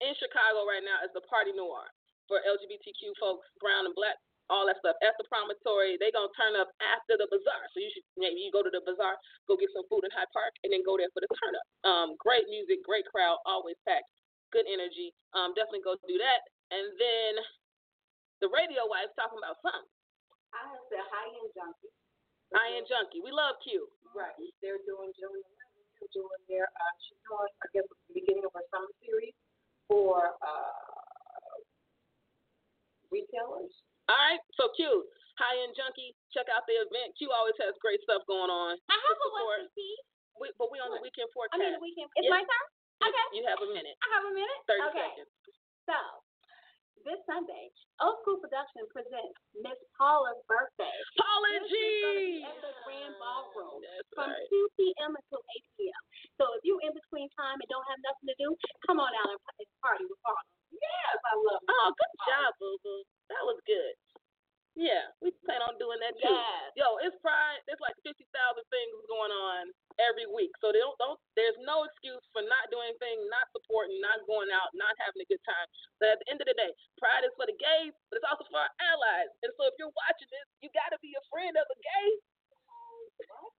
in Chicago right now is the Party Noir for LGBTQ folks, brown and black, all that stuff. At the promontory, they gonna turn up after the bazaar. So you should maybe you go to the bazaar, go get some food in Hyde Park, and then go there for the turn up. Um, great music, great crowd, always packed, good energy. Um, definitely go do that. And then the radio wife talking about something. I have the high end junkie. High end junkie. We love Q. Right. They're doing June They're doing their, uh, she's doing, I guess, the beginning of her summer series for uh, retailers. All right, so Q, high end junkie, check out the event. Q always has great stuff going on. I have a piece. We, but we on the weekend forecast. I mean, the weekend. It's Yes. my turn. Okay. You have a minute. I have a minute. 30 okay. seconds. So, this Sunday, Old School Production presents Miss Paula's birthday. Paula G. At the Grand Ballroom That's from right. 2 p.m. until 8 p.m. So, if you're in between time and don't have nothing to do, come on out and and party with Paula. Yes, I love it. Oh, good job, Boo Boo. That was good. Yeah, we plan on doing that too. Yes. Yo, it's Pride. There's like fifty thousand things going on every week, so they don't, don't. There's no excuse for not doing anything, not supporting, not going out, not having a good time. But at the end of the day, Pride is for the gays, but it's also for our allies. And so if you're watching this, you got to be a friend of a gay.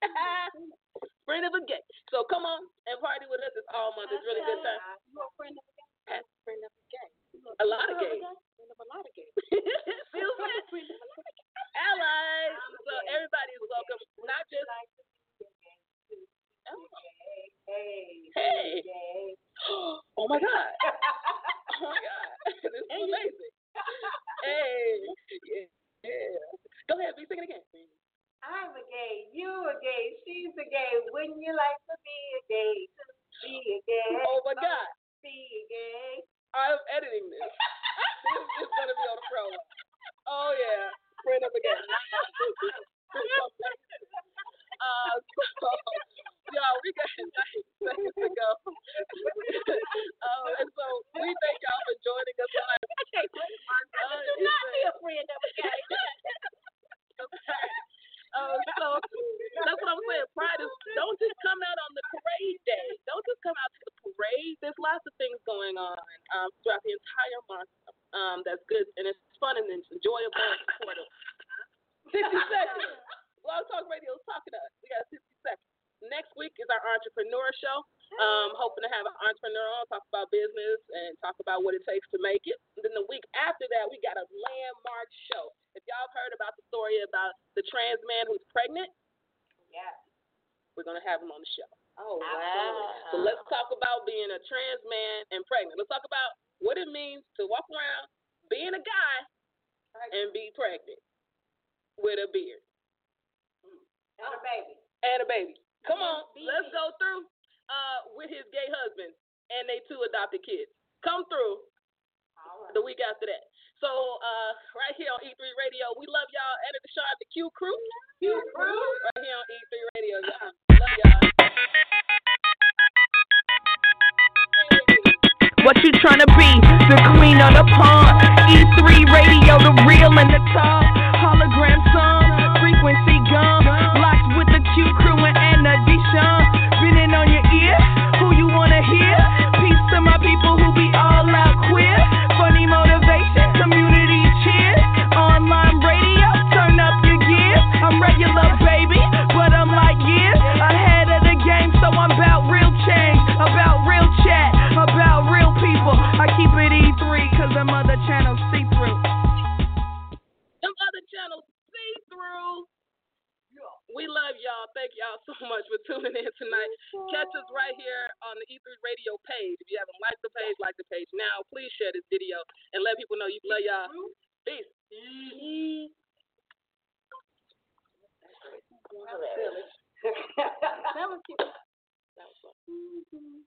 (laughs) friend of a gay. So come on and party with us. It's all month. It's really good time. Friend of a gay? Friend of a gay. A lot of of a lot of. (laughs) Feel (laughs) me? Allies. So everybody is welcome. Not just. Oh. Hey. Hey. (gasps) Oh my God. (laughs) Oh my God. This is amazing. Hey. Yeah. Yeah. Go ahead, be sing it again. I'm a gay, you a gay, she's a gay. Wouldn't you like to be a gay? Be a gay. Oh my God. Be a gay. I'm editing this. this is gonna be on the pro. Oh yeah. Friend of a gay. Uh, so, y'all, we got (laughs) 90 seconds to go. um, (laughs) and so we thank y'all for joining us tonight. Uh, Do not be a friend of a gay. (laughs) Uh, so that's what I'm saying. Pride is don't just come out on the parade day. Don't just come out to the parade. There's lots of things going on um, throughout the entire month. Um, that's good and it's fun and it's enjoyable and supportive. 60 seconds. Blog Talk Radio is talking to us. We got 60 seconds. Next week is our entrepreneur show. Um, hoping to have an entrepreneur on, talk about business and talk about what it takes to make it. And then the week after that, we got a landmark show. If y'all have heard about the story about the trans man who's pregnant, Yes. we're gonna have him on the show. Oh, Absolutely. So let's talk about being a trans man and pregnant. Let's talk about what it means to walk around being a guy and be pregnant with a beard And a baby. and a baby. Come on, let's go through uh, with his gay husband and they two adopted kids. Come through All right. the week after that. So uh, right here on E3 Radio, we love y'all. Edit the shot, the Q crew. Q crew. Right here on E3 Radio, y'all. Love y'all. What you tryna be? The queen of the pawn. E3 radio, the real and the top. Them other channels see through. Them other channels see through. We love y'all. Thank y'all so much for tuning in tonight. Catch us right here on the E3 Radio page. If you haven't liked the page, like the page now. Please share this video and let people know you love y'all. Peace. That was cute.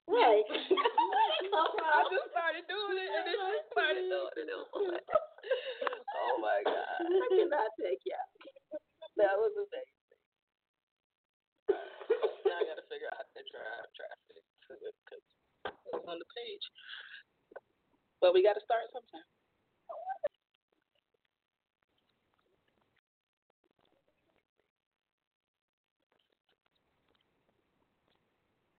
Right. (laughs) I just started doing it and then she started doing it. It like, oh my God. I cannot take you. That was amazing. now I gotta figure out how to drive traffic because it was on the page. But we gotta start sometime.